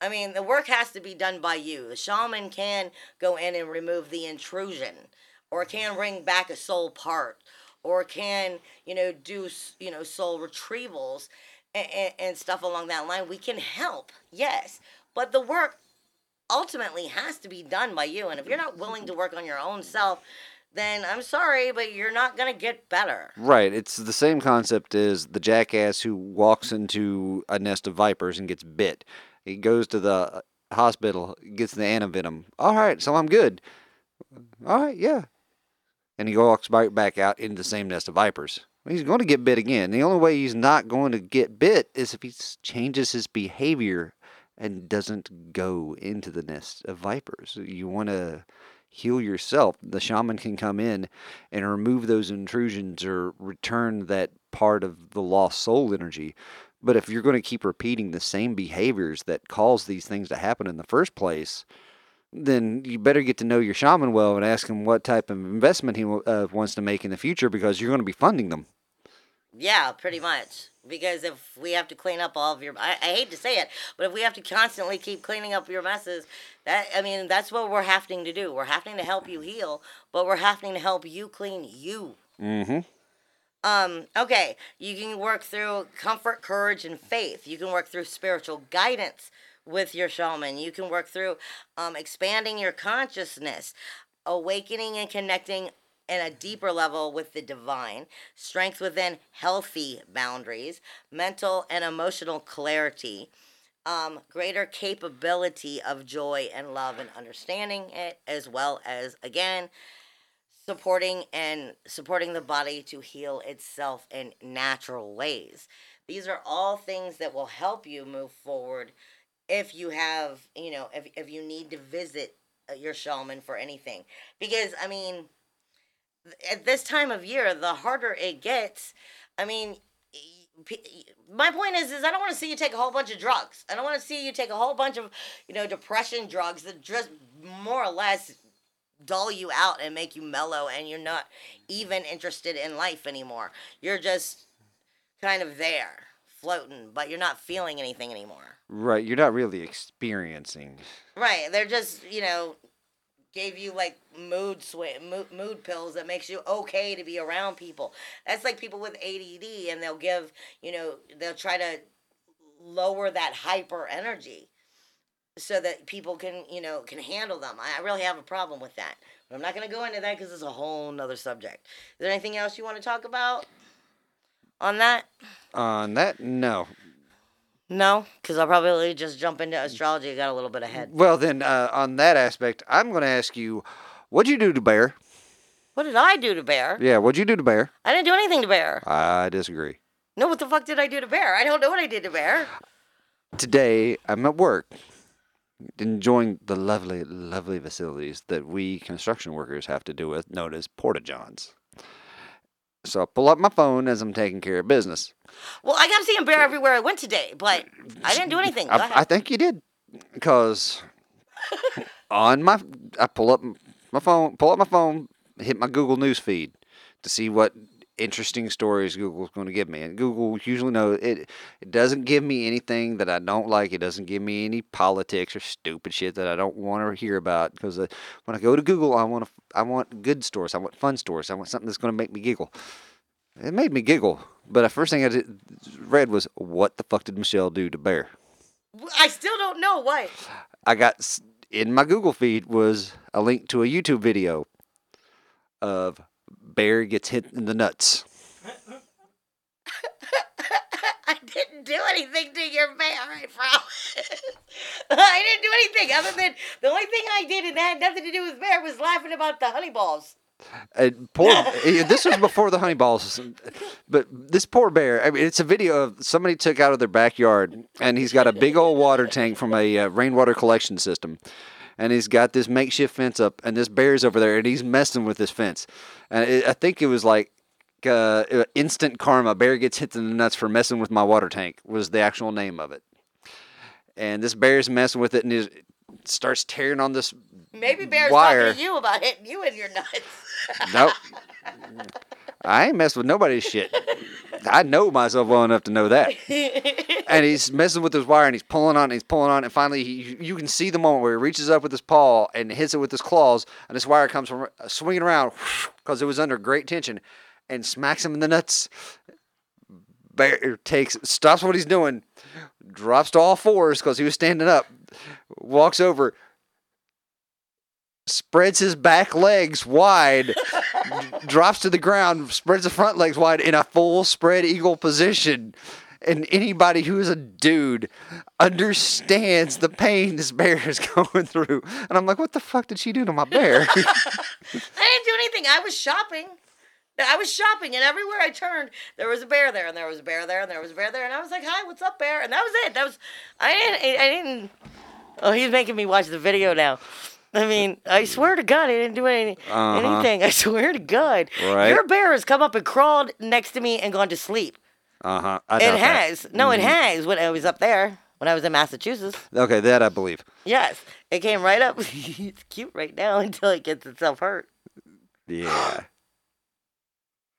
I mean, the work has to be done by you. The shaman can go in and remove the intrusion, or can bring back a soul part, or can, you know, do, you know, soul retrievals and, and stuff along that line. We can help, yes, but the work ultimately has to be done by you. And if you're not willing to work on your own self, then I'm sorry, but you're not going to get better. Right. It's the same concept as the jackass who walks into a nest of vipers and gets bit. He goes to the uh, hospital, gets the antivenom. All right, so I'm good. All right, yeah. And he walks back out into the same nest of vipers. He's going to get bit again. The only way he's not going to get bit is if he changes his behavior and doesn't go into the nest of vipers. You want to heal yourself. The shaman can come in and remove those intrusions or return that part of the lost soul energy. But if you're going to keep repeating the same behaviors that cause these things to happen in the first place, then you better get to know your shaman well and ask him what type of investment he uh, wants to make in the future because you're going to be funding them. Yeah, pretty much. Because if we have to clean up all of your, I, I hate to say it, but if we have to constantly keep cleaning up your messes, that I mean, that's what we're having to do. We're having to help you heal, but we're having to help you clean you. Mm-hmm. Um, okay, you can work through comfort, courage, and faith. You can work through spiritual guidance with your shaman. You can work through um, expanding your consciousness, awakening and connecting in a deeper level with the divine, strength within healthy boundaries, mental and emotional clarity, um, greater capability of joy and love and understanding it, as well as, again, supporting and supporting the body to heal itself in natural ways. These are all things that will help you move forward if you have, you know, if, if you need to visit uh, your shaman for anything. Because, I mean, at this time of year, the harder it gets, I mean, my point is, is I don't want to see you take a whole bunch of drugs. I don't want to see you take a whole bunch of, you know, depression drugs that just more or less dull you out and make you mellow and you're not even interested in life anymore. You're just kind of there, floating, but you're not feeling anything anymore. Right. You're not really experiencing. Right. They're just, you know, gave you like mood swing, mood, mood pills that makes you okay to be around people. That's like people with ADD and they'll give, you know, they'll try to lower that hyper energy so that people can, you know, can handle them. I, I really have a problem with that. But I'm not going to go into that because it's a whole nother subject. Is there anything else you want to talk about on that? On that, no. No, because I'll probably just jump into astrology. I got a little bit ahead. Well, then, uh, on that aspect, I'm going to ask you, what'd you do to Bear? What did I do to Bear? Yeah, what'd you do to Bear? I didn't do anything to Bear. I disagree. No, what the fuck did I do to Bear? I don't know what I did to Bear. Today, I'm at work. enjoying the lovely, lovely facilities that we construction workers have to do with, known as porta johns. So I pull up my phone as I'm taking care of business. Well, I got to see seeing bear everywhere I went today, but I didn't do anything. Go I, I think you did, because on my I pull up my phone, pull up my phone, hit my Google News feed to see what interesting stories Google's going to give me. And Google usually knows it. It doesn't give me anything that I don't like. It doesn't give me any politics or stupid shit that I don't want to hear about. Because uh, when I go to Google, I want to, I want good stories. I want fun stories. I want something that's going to make me giggle. It made me giggle, but the first thing I did, read was, "What the fuck did Michelle do to Bear?" I still don't know why. I got in my Google feed was a link to a YouTube video of bear gets hit in the nuts. [LAUGHS] I didn't do anything to your bear, I promise. [LAUGHS] I didn't do anything other than the only thing I did and that had nothing to do with bear was laughing about the honey balls. And poor, [LAUGHS] eh, this was before the honey balls, but this poor bear. I mean, it's a video of somebody took out of their backyard, and he's got a big old water tank from a uh, rainwater collection system, and he's got this makeshift fence up, and this bear's over there, and he's messing with this fence, and it, I think it was like. Uh, instant karma. Bear gets hit in the nuts for messing with my water tank was the actual name of it. And this bear's messing with it and is, starts tearing on this Maybe bear's Wire. talking to you about hitting you in your nuts. Nope. [LAUGHS] I ain't messing with nobody's shit. I know myself well enough to know that. [LAUGHS] And he's messing with his wire and he's pulling on, and he's pulling on, and finally he, you can see the moment where he reaches up with his paw and hits it with his claws, and this wire comes from uh, swinging around because it was under great tension, and smacks him in the nuts. Bear takes stops what he's doing, drops to all fours because he was standing up, walks over, spreads his back legs wide, [LAUGHS] drops to the ground, spreads the front legs wide in a full spread eagle position. And anybody who is a dude understands the pain this bear is [LAUGHS] going through. And I'm like, what the fuck did she do to my bear? [LAUGHS] [LAUGHS] I didn't do anything. I was shopping. I was shopping, and everywhere I turned, there was a bear there, and there was a bear there, and there was a bear there, and I was like, "Hi, what's up, bear?" And that was it. That was. I didn't. I didn't. Oh, he's making me watch the video now. I mean, I swear to God, I didn't do any, Uh-huh. anything. I swear to God. Right. Your bear has come up and crawled next to me and gone to sleep. Uh huh. It doubt that. Mm-hmm. has. No, it has. When I was up there, when I was in Massachusetts. Okay, that I believe. Yes, it came right up. [LAUGHS] it's cute right now until it gets itself hurt. Yeah.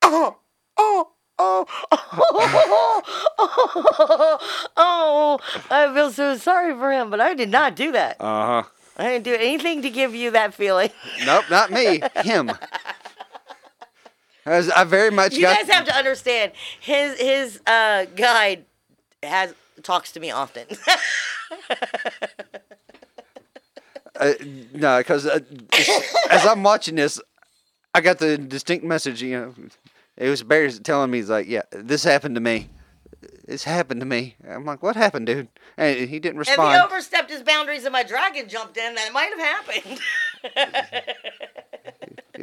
Oh, oh, oh, oh, oh, oh, I feel so sorry for him, but I did not do that. Uh huh. I didn't do anything to give you that feeling. Nope, not me. [LAUGHS] Him. As I very much You got. guys have to understand. His his uh, guide has talks to me often. [LAUGHS] Uh, no, because uh, as I'm watching this, I got the distinct message. You know, it was Bears telling me, "He's like, yeah, this happened to me. This happened to me." I'm like, "What happened, dude?" And he didn't respond. if he overstepped his boundaries and my dragon jumped in, that might have happened. [LAUGHS]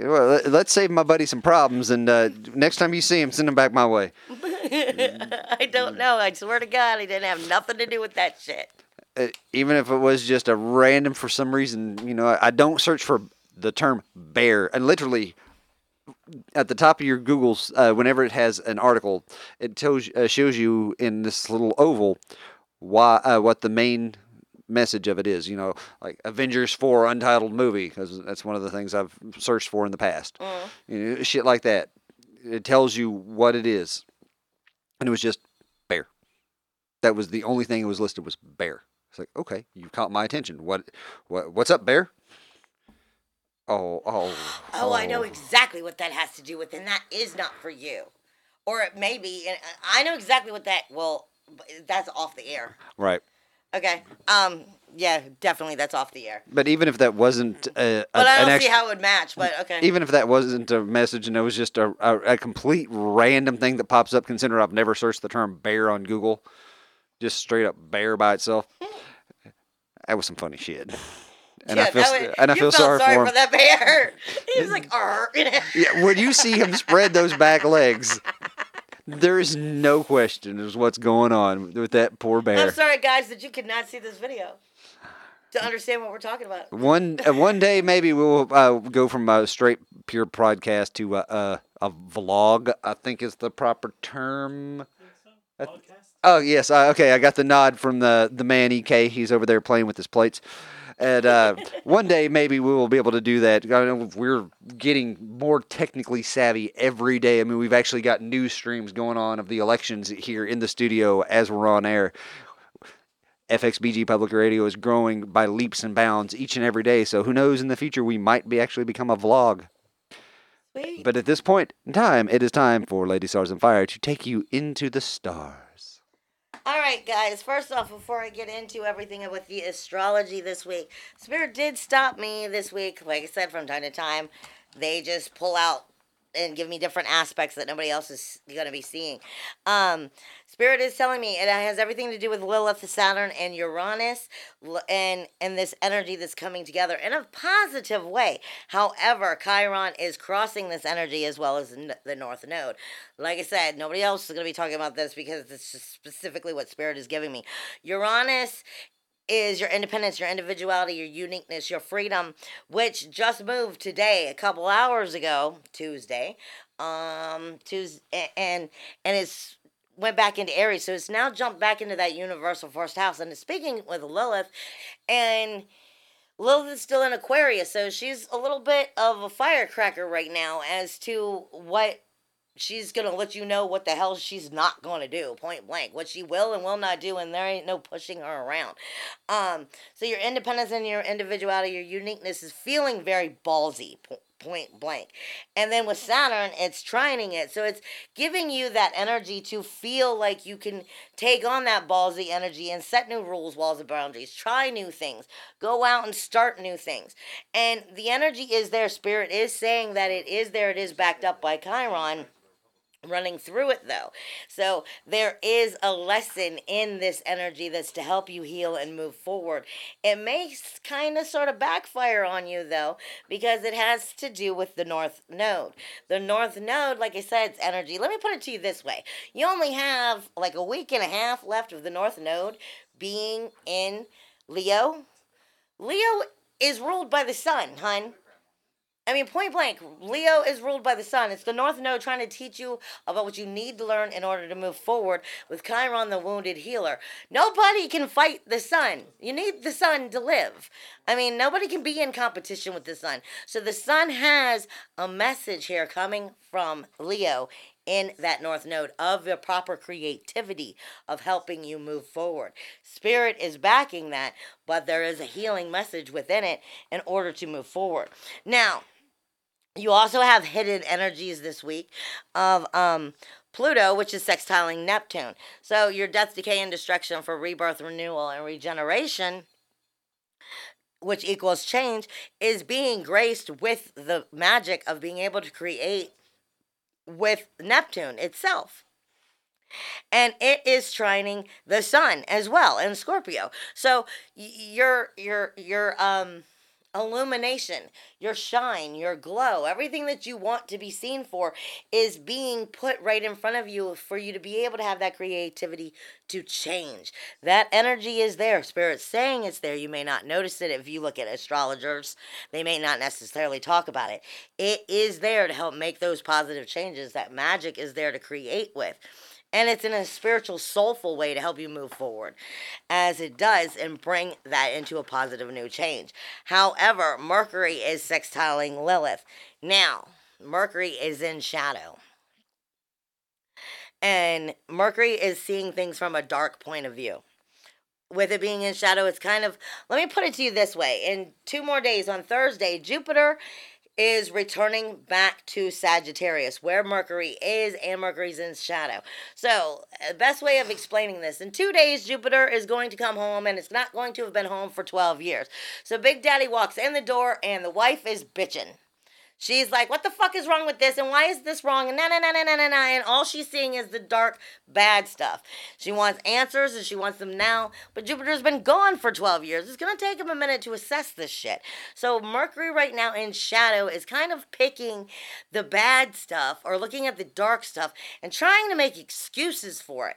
Well, let- let's save my buddy some problems, and uh, next time you see him, send him back my way. [LAUGHS] I don't know. I swear to God, he didn't have nothing to do with that shit. uh, even if it was just a random for some reason, you know, I, I don't search for the term bear. And literally, at the top of your Google's, uh, whenever it has an article, it tells uh, shows you in this little oval why uh, what the main message of it is. You know, like Avengers Four Untitled Movie, because that's one of the things I've searched for in the past. Mm. You know, shit like that. It tells you what it is, and it was just bear. That was the only thing that was listed was bear. It's like, okay, you caught my attention. What, what, what's up, bear? Oh, oh. Oh, I know oh. exactly what that has to do with, and that is not for you. Or it may be, and uh, I know exactly what that. Well, that's off the air. Right. Okay. Um. Yeah, definitely, that's off the air. But even if that wasn't a, a, But I an don't see how it would match. But okay. even if that wasn't a message and it was just a, a, a complete random thing that pops up, considering I've never searched the term bear on Google, just straight up bear by itself, that was some funny shit. And I Yeah, feel, that s- and I you feel felt sorry, for him. that bear. [LAUGHS] He was like, "Arr." Yeah, when you see him spread those back legs, [LAUGHS] there is no question as what's going on with that poor bear. I'm sorry, guys, that you could not see this video. to understand what we're talking about. One uh, [LAUGHS] one day maybe we'll uh, go from a straight pure podcast to a, a a vlog. I think is the proper term. Podcast? Oh yes, uh, okay. I got the nod from the the man Ek. He's over there playing with his plates. And uh, one day maybe we will be able to do that. I know we're getting more technically savvy every day. I mean, we've actually got news streams going on of the elections here in the studio as we're on air. FXBG Public Radio is growing by leaps and bounds each and every day. So who knows in the future we might be actually become a vlog. Sweet. But at this point in time, it is time for Lady Stars and Fire to take you into the stars. All right, guys. First off, before I get into everything with the astrology this week, Spirit did stop me this week. Like I said, from time to time, they just pull out and give me different aspects that nobody else is going to be seeing. Um, Spirit is telling me it has everything to do with Lilith, Saturn, and Uranus, and and this energy that's coming together in a positive way. However, Chiron is crossing this energy as well as the North Node. Like I said, nobody else is going to be talking about this because it's just specifically what Spirit is giving me. Uranus is your independence, your individuality, your uniqueness, your freedom, which just moved today, a couple hours ago, Tuesday, um, Tuesday, and and it's went back into Aries, so it's now jumped back into that universal first house. And it's speaking with Lilith, and Lilith is still in Aquarius, so she's a little bit of a firecracker right now as to what she's gonna let you know what the hell she's not gonna do, point blank. What she will and will not do, and there ain't no pushing her around. Um, so your independence and your individuality, your uniqueness is feeling very ballsy, point blank. And then with Saturn, it's trining it, so it's giving you that energy to feel like you can take on that ballsy energy and set new rules, walls, and boundaries. Try new things. Go out and start new things. And the energy is there. Spirit is saying that it is there. It is backed up by Chiron running through it though. So there is a lesson in this energy that's to help you heal and move forward. It may kind of sort of backfire on you though because it has to do with the north node. The north node, like I said, it's energy. Let me put it to you this way. You only have like a week and a half left of the north node being in Leo. Leo is ruled by the sun, hun. I mean, point blank, Leo is ruled by the sun. It's the North Node trying to teach you about what you need to learn in order to move forward with Chiron, the wounded healer. Nobody can fight the sun. You need the sun to live. I mean, nobody can be in competition with the sun. So the sun has a message here coming from Leo in that North Node of the proper creativity of helping you move forward. Spirit is backing that, but there is a healing message within it in order to move forward. Now, you also have hidden energies this week of um, Pluto, which is sextiling Neptune. So your death, decay, and destruction for rebirth, renewal, and regeneration, which equals change, is being graced with the magic of being able to create with Neptune itself. And it is trining the sun as well in Scorpio. So your your your um illumination, your shine, your glow, everything that you want to be seen for is being put right in front of you for you to be able to have that creativity to change. That energy is there. Spirit's saying it's there. You may not notice it if you look at astrologers. They may not necessarily talk about it. It is there to help make those positive changes. That magic is there to create with. And it's in a spiritual, soulful way to help you move forward as it does and bring that into a positive new change. However, Mercury is sextiling Lilith. Now, Mercury is in shadow. And Mercury is seeing things from a dark point of view. With it being in shadow, it's kind of, let me put it to you this way. In two more days, on Thursday, Jupiter is returning back to Sagittarius, where Mercury is, and Mercury's in shadow. So, the best way of explaining this in two days, Jupiter is going to come home, and it's not going to have been home for 12 years. So, Big Daddy walks in the door, and the wife is bitching. She's like, what the fuck is wrong with this? And why is this wrong? And na na na na na na. And all she's seeing is the dark, bad stuff. She wants answers and she wants them now. But Jupiter's been gone for 12 years. It's to take him a minute to assess this shit. So Mercury right now in shadow is kind of picking the bad stuff or looking at the dark stuff and trying to make excuses for it.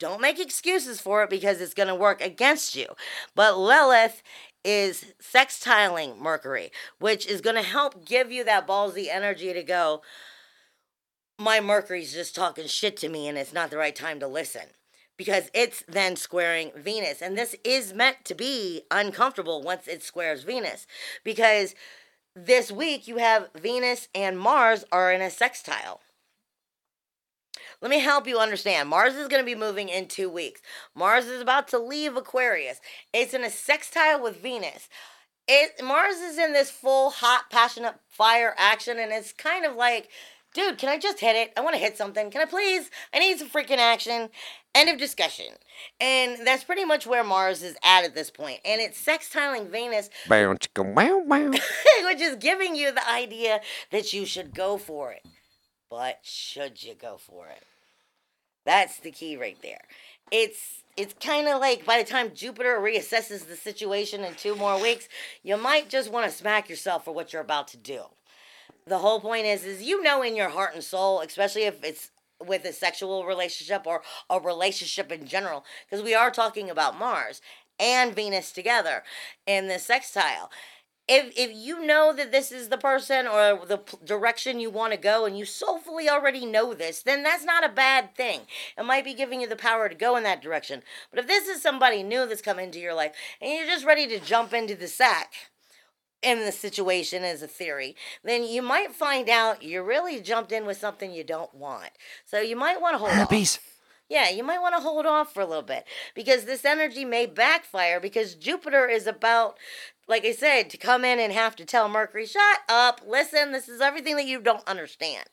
Don't make excuses for it because it's going to work against you. But Lilith is sextiling Mercury, which is going to help give you that ballsy energy to go, my Mercury's just talking shit to me and it's not the right time to listen. Because it's then squaring Venus. And this is meant to be uncomfortable once it squares Venus. Because this week you have Venus and Mars are in a sextile. Let me help you understand. Mars is going to be moving in two weeks. Mars is about to leave Aquarius. It's in a sextile with Venus. It Mars is in this full hot, passionate fire action, and it's kind of like, dude, can I just hit it? I want to hit something. Can I please? I need some freaking action. End of discussion. And that's pretty much where Mars is at at this point. And it's sextiling Venus, Bow, chicka, wow, wow. [LAUGHS] which is giving you the idea that you should go for it. But should you go for it? That's the key right there. It's it's kind of like by the time Jupiter reassesses the situation in two more weeks, you might just want to smack yourself for what you're about to do. The whole point is is you know in your heart and soul, especially if it's with a sexual relationship or a relationship in general, because we are talking about Mars and Venus together in the sextile if if you know that this is the person or the p- direction you want to go and you soulfully already know this then that's not a bad thing it might be giving you the power to go in that direction but if this is somebody new that's come into your life and you're just ready to jump into the sack in the situation as a theory, then you might find out you really jumped in with something you don't want. So you might want to hold off. Yeah, you might want to hold off for a little bit because this energy may backfire because Jupiter is about, like I said, to come in and have to tell Mercury, shut up, listen, this is everything that you don't understand.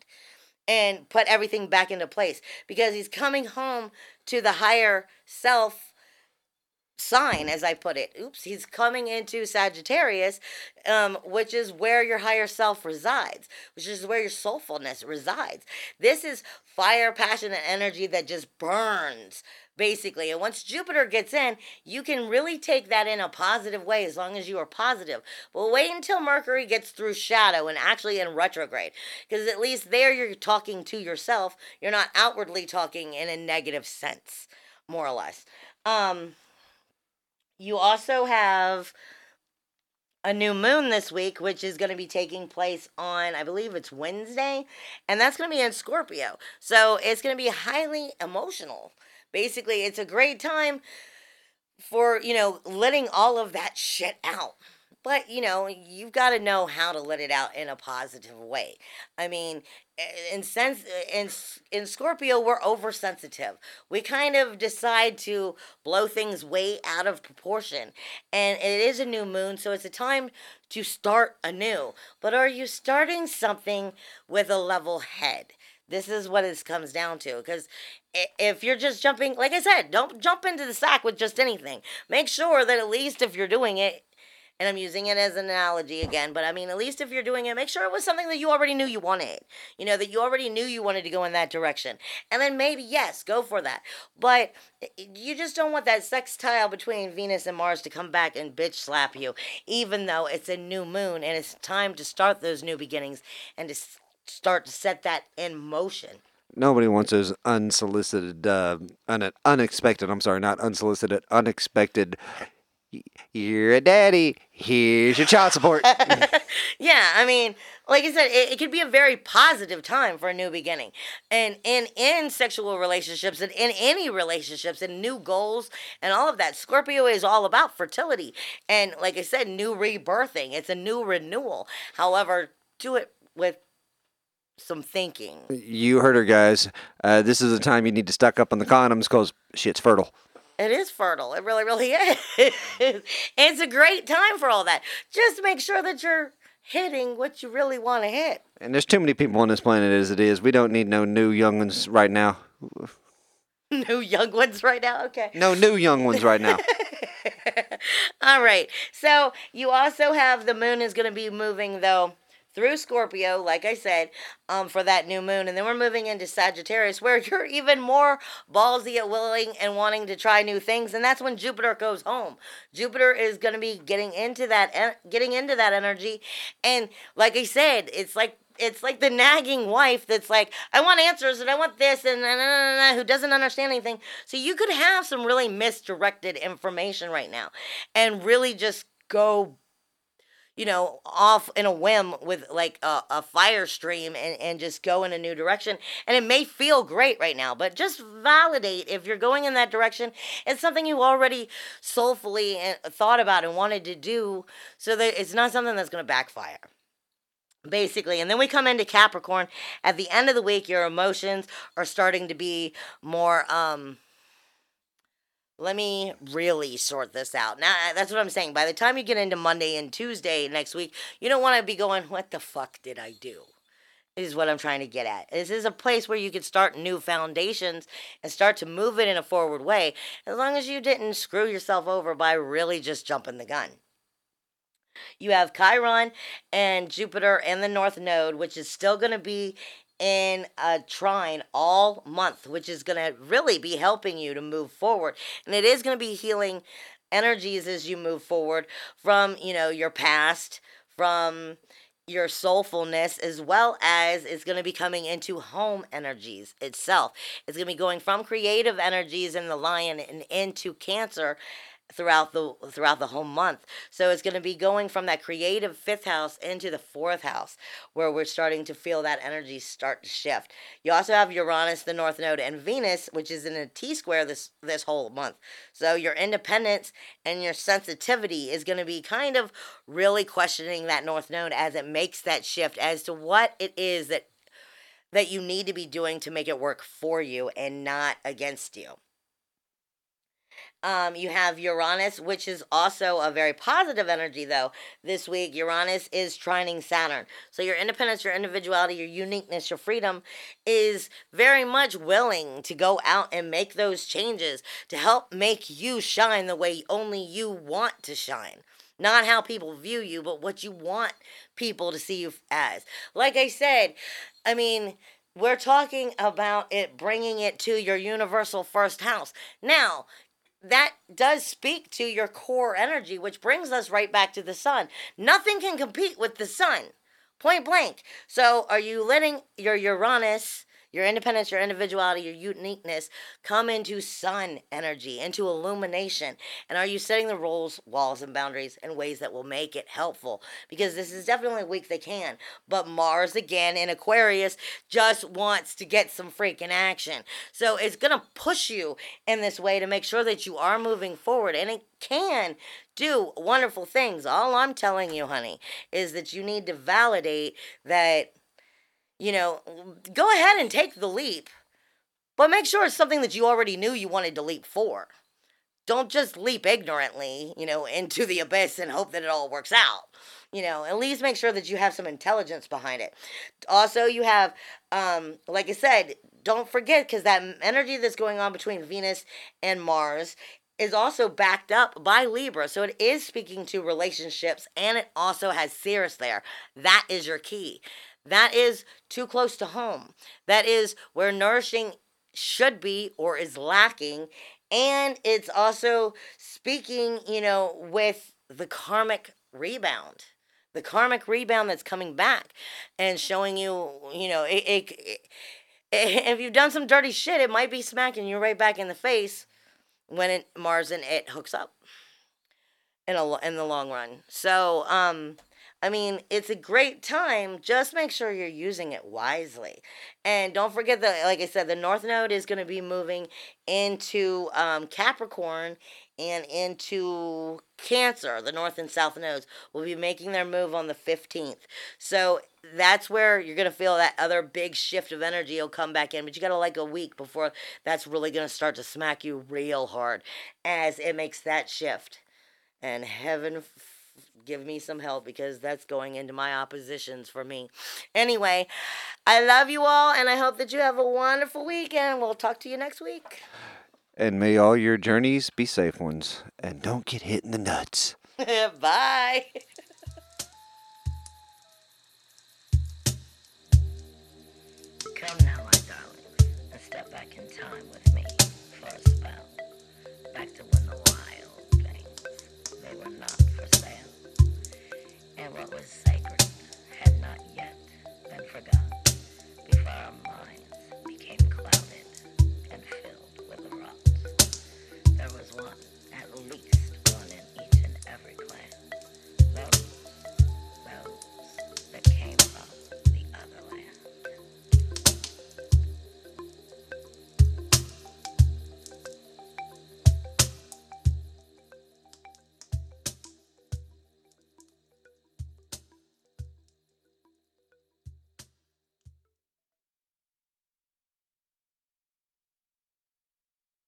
And put everything back into place because he's coming home to the higher self sign, as I put it. Oops, he's coming into Sagittarius, um, which is where your higher self resides, which is where your soulfulness resides. This is fire, passion, and energy that just burns. Basically, and once Jupiter gets in, you can really take that in a positive way as long as you are positive. But wait until Mercury gets through shadow and actually in retrograde, because at least there you're talking to yourself. You're not outwardly talking in a negative sense, more or less. Um, you also have a new moon this week, which is going to be taking place on, I believe it's Wednesday, and that's going to be in Scorpio. So it's going to be highly emotional. Basically, it's a great time for, you know, letting all of that shit out. But, you know, you've got to know how to let it out in a positive way. I mean, in sense in in Scorpio we're oversensitive. We kind of decide to blow things way out of proportion. And it is a new moon, so it's a time to start anew. But are you starting something with a level head? This is what it comes down to. Because if you're just jumping, like I said, don't jump into the sack with just anything. Make sure that at least if you're doing it, and I'm using it as an analogy again, but I mean, at least if you're doing it, make sure it was something that you already knew you wanted. You know, that you already knew you wanted to go in that direction. And then maybe, yes, go for that. But you just don't want that sextile between Venus and Mars to come back and bitch slap you, even though it's a new moon and it's time to start those new beginnings and to start to set that in motion. Nobody wants those unsolicited, uh, un- unexpected. I'm sorry, not unsolicited, unexpected. You're a daddy. Here's your child support. [LAUGHS] yeah, I mean, like I said, it, it could be a very positive time for a new beginning. And in in sexual relationships and in any relationships and new goals and all of that, Scorpio is all about fertility. And like I said, new rebirthing. It's a new renewal. However, do it with some thinking. you heard her, guys. Uh, this is the time you need to stock up on the condoms because shit's fertile. It is fertile. It really, really [LAUGHS] is. it's a great time for all that. Just make sure that you're hitting what you really want to hit. And there's too many people on this planet as it is. We don't need no new young ones right now. [LAUGHS] New young ones right now. Okay. No new young ones right now. [LAUGHS] All right. So you also have the moon is going to be moving though through Scorpio, like I said, um, for that new moon, and then we're moving into Sagittarius, where [LAUGHS] you're even more ballsy at willing and wanting to try new things, and that's when Jupiter goes home. Jupiter is going to be getting into that, getting into that energy, and like I said, it's like it's like the nagging wife that's like, I want answers and I want this and na, na, na, na, who doesn't understand anything. So you could have some really misdirected information right now and really just go you know, off in a whim with like a, a fire stream and, and just go in a new direction. And it may feel great right now, but just validate if you're going in that direction. It's something you already soulfully uh, thought about and wanted to do, so that it's not something that's going to backfire basically. And then we come into Capricorn. At the end of the week, your emotions are starting to be more um let me really sort this out. Now, that's what I'm saying. By the time you get into Monday and Tuesday next week, you don't want to be going, what the fuck did I do? Is what I'm trying to get at. This is a place where you could start new foundations and start to move it in a forward way, as long as you didn't screw yourself over by really just jumping the gun. You have Chiron and Jupiter and the North Node, which is still going to be in a trine all month, which is going to really be helping you to move forward. And it is going to be healing energies as you move forward from, you know, your past, from your soulfulness as well as it's going to be coming into home energies itself. It's going to be going from creative energies in the lion and into cancer throughout the throughout the whole month. So it's going to be going from that creative fifth house into the fourth house where we're starting to feel that energy start to shift. You also have Uranus, the north node and Venus which is in a T square this this whole month. So your independence and your sensitivity is going to be kind of really questioning that north node as it makes that shift as to what it is that that you need to be doing to make it work for you and not against you. Um, you have Uranus, which is also a very positive energy, though. This week, Uranus is trining Saturn. So, your independence, your individuality, your uniqueness, your freedom is very much willing to go out and make those changes to help make you shine the way only you want to shine. Not how people view you, but what you want people to see you as. Like I said, I mean, we're talking about it bringing it to your universal first house. Now, that does speak to your core energy, which brings us right back to the sun. Nothing can compete with the sun, point blank. So, are you letting your Uranus your independence, your individuality, your uniqueness come into sun energy, into illumination? And are you setting the rules, walls, and boundaries in ways that will make it helpful? Because this is definitely a week they can. But Mars, again, in Aquarius, just wants to get some freaking action. So it's going to push you in this way to make sure that you are moving forward. And it can do wonderful things. All I'm telling you, honey, is that you need to validate that you know, go ahead and take the leap, but make sure it's something that you already knew you wanted to leap for. Don't just leap ignorantly, you know, into the abyss and hope that it all works out. You know, at least make sure that you have some intelligence behind it. Also, you have, um, like I said, don't forget because that energy that's going on between Venus and Mars is also backed up by Libra. So it is speaking to relationships and it also has Ceres there. That is your key. That is too close to home. That is where nourishing should be or is lacking. And it's also speaking, you know, with the karmic rebound. The karmic rebound that's coming back and showing you, you know, it, it, it [LAUGHS] if you've done some dirty shit, it might be smacking you right back in the face when it, Mars and it hooks up in a in the long run. So, um, I mean, it's a great time. Just make sure you're using it wisely. And don't forget that, like I said, the North Node is going to be moving into um, Capricorn and into Cancer. The North and South Nodes will be making their move on the 15th. So that's where you're going to feel that other big shift of energy will come back in. But you got to like a week before that's really going to start to smack you real hard as it makes that shift. And heaven give me some help because that's going into my oppositions for me. Anyway, I love you all and I hope that you have a wonderful weekend. We'll talk to you next week. And may all your journeys be safe ones and don't get hit in the nuts. [LAUGHS] Bye. Come now, my darling, and step back in time with me for a spell. Back to when the wild things they were not and what was sacred had not yet been forgotten before our minds became clouded and filled with the rot. There was one.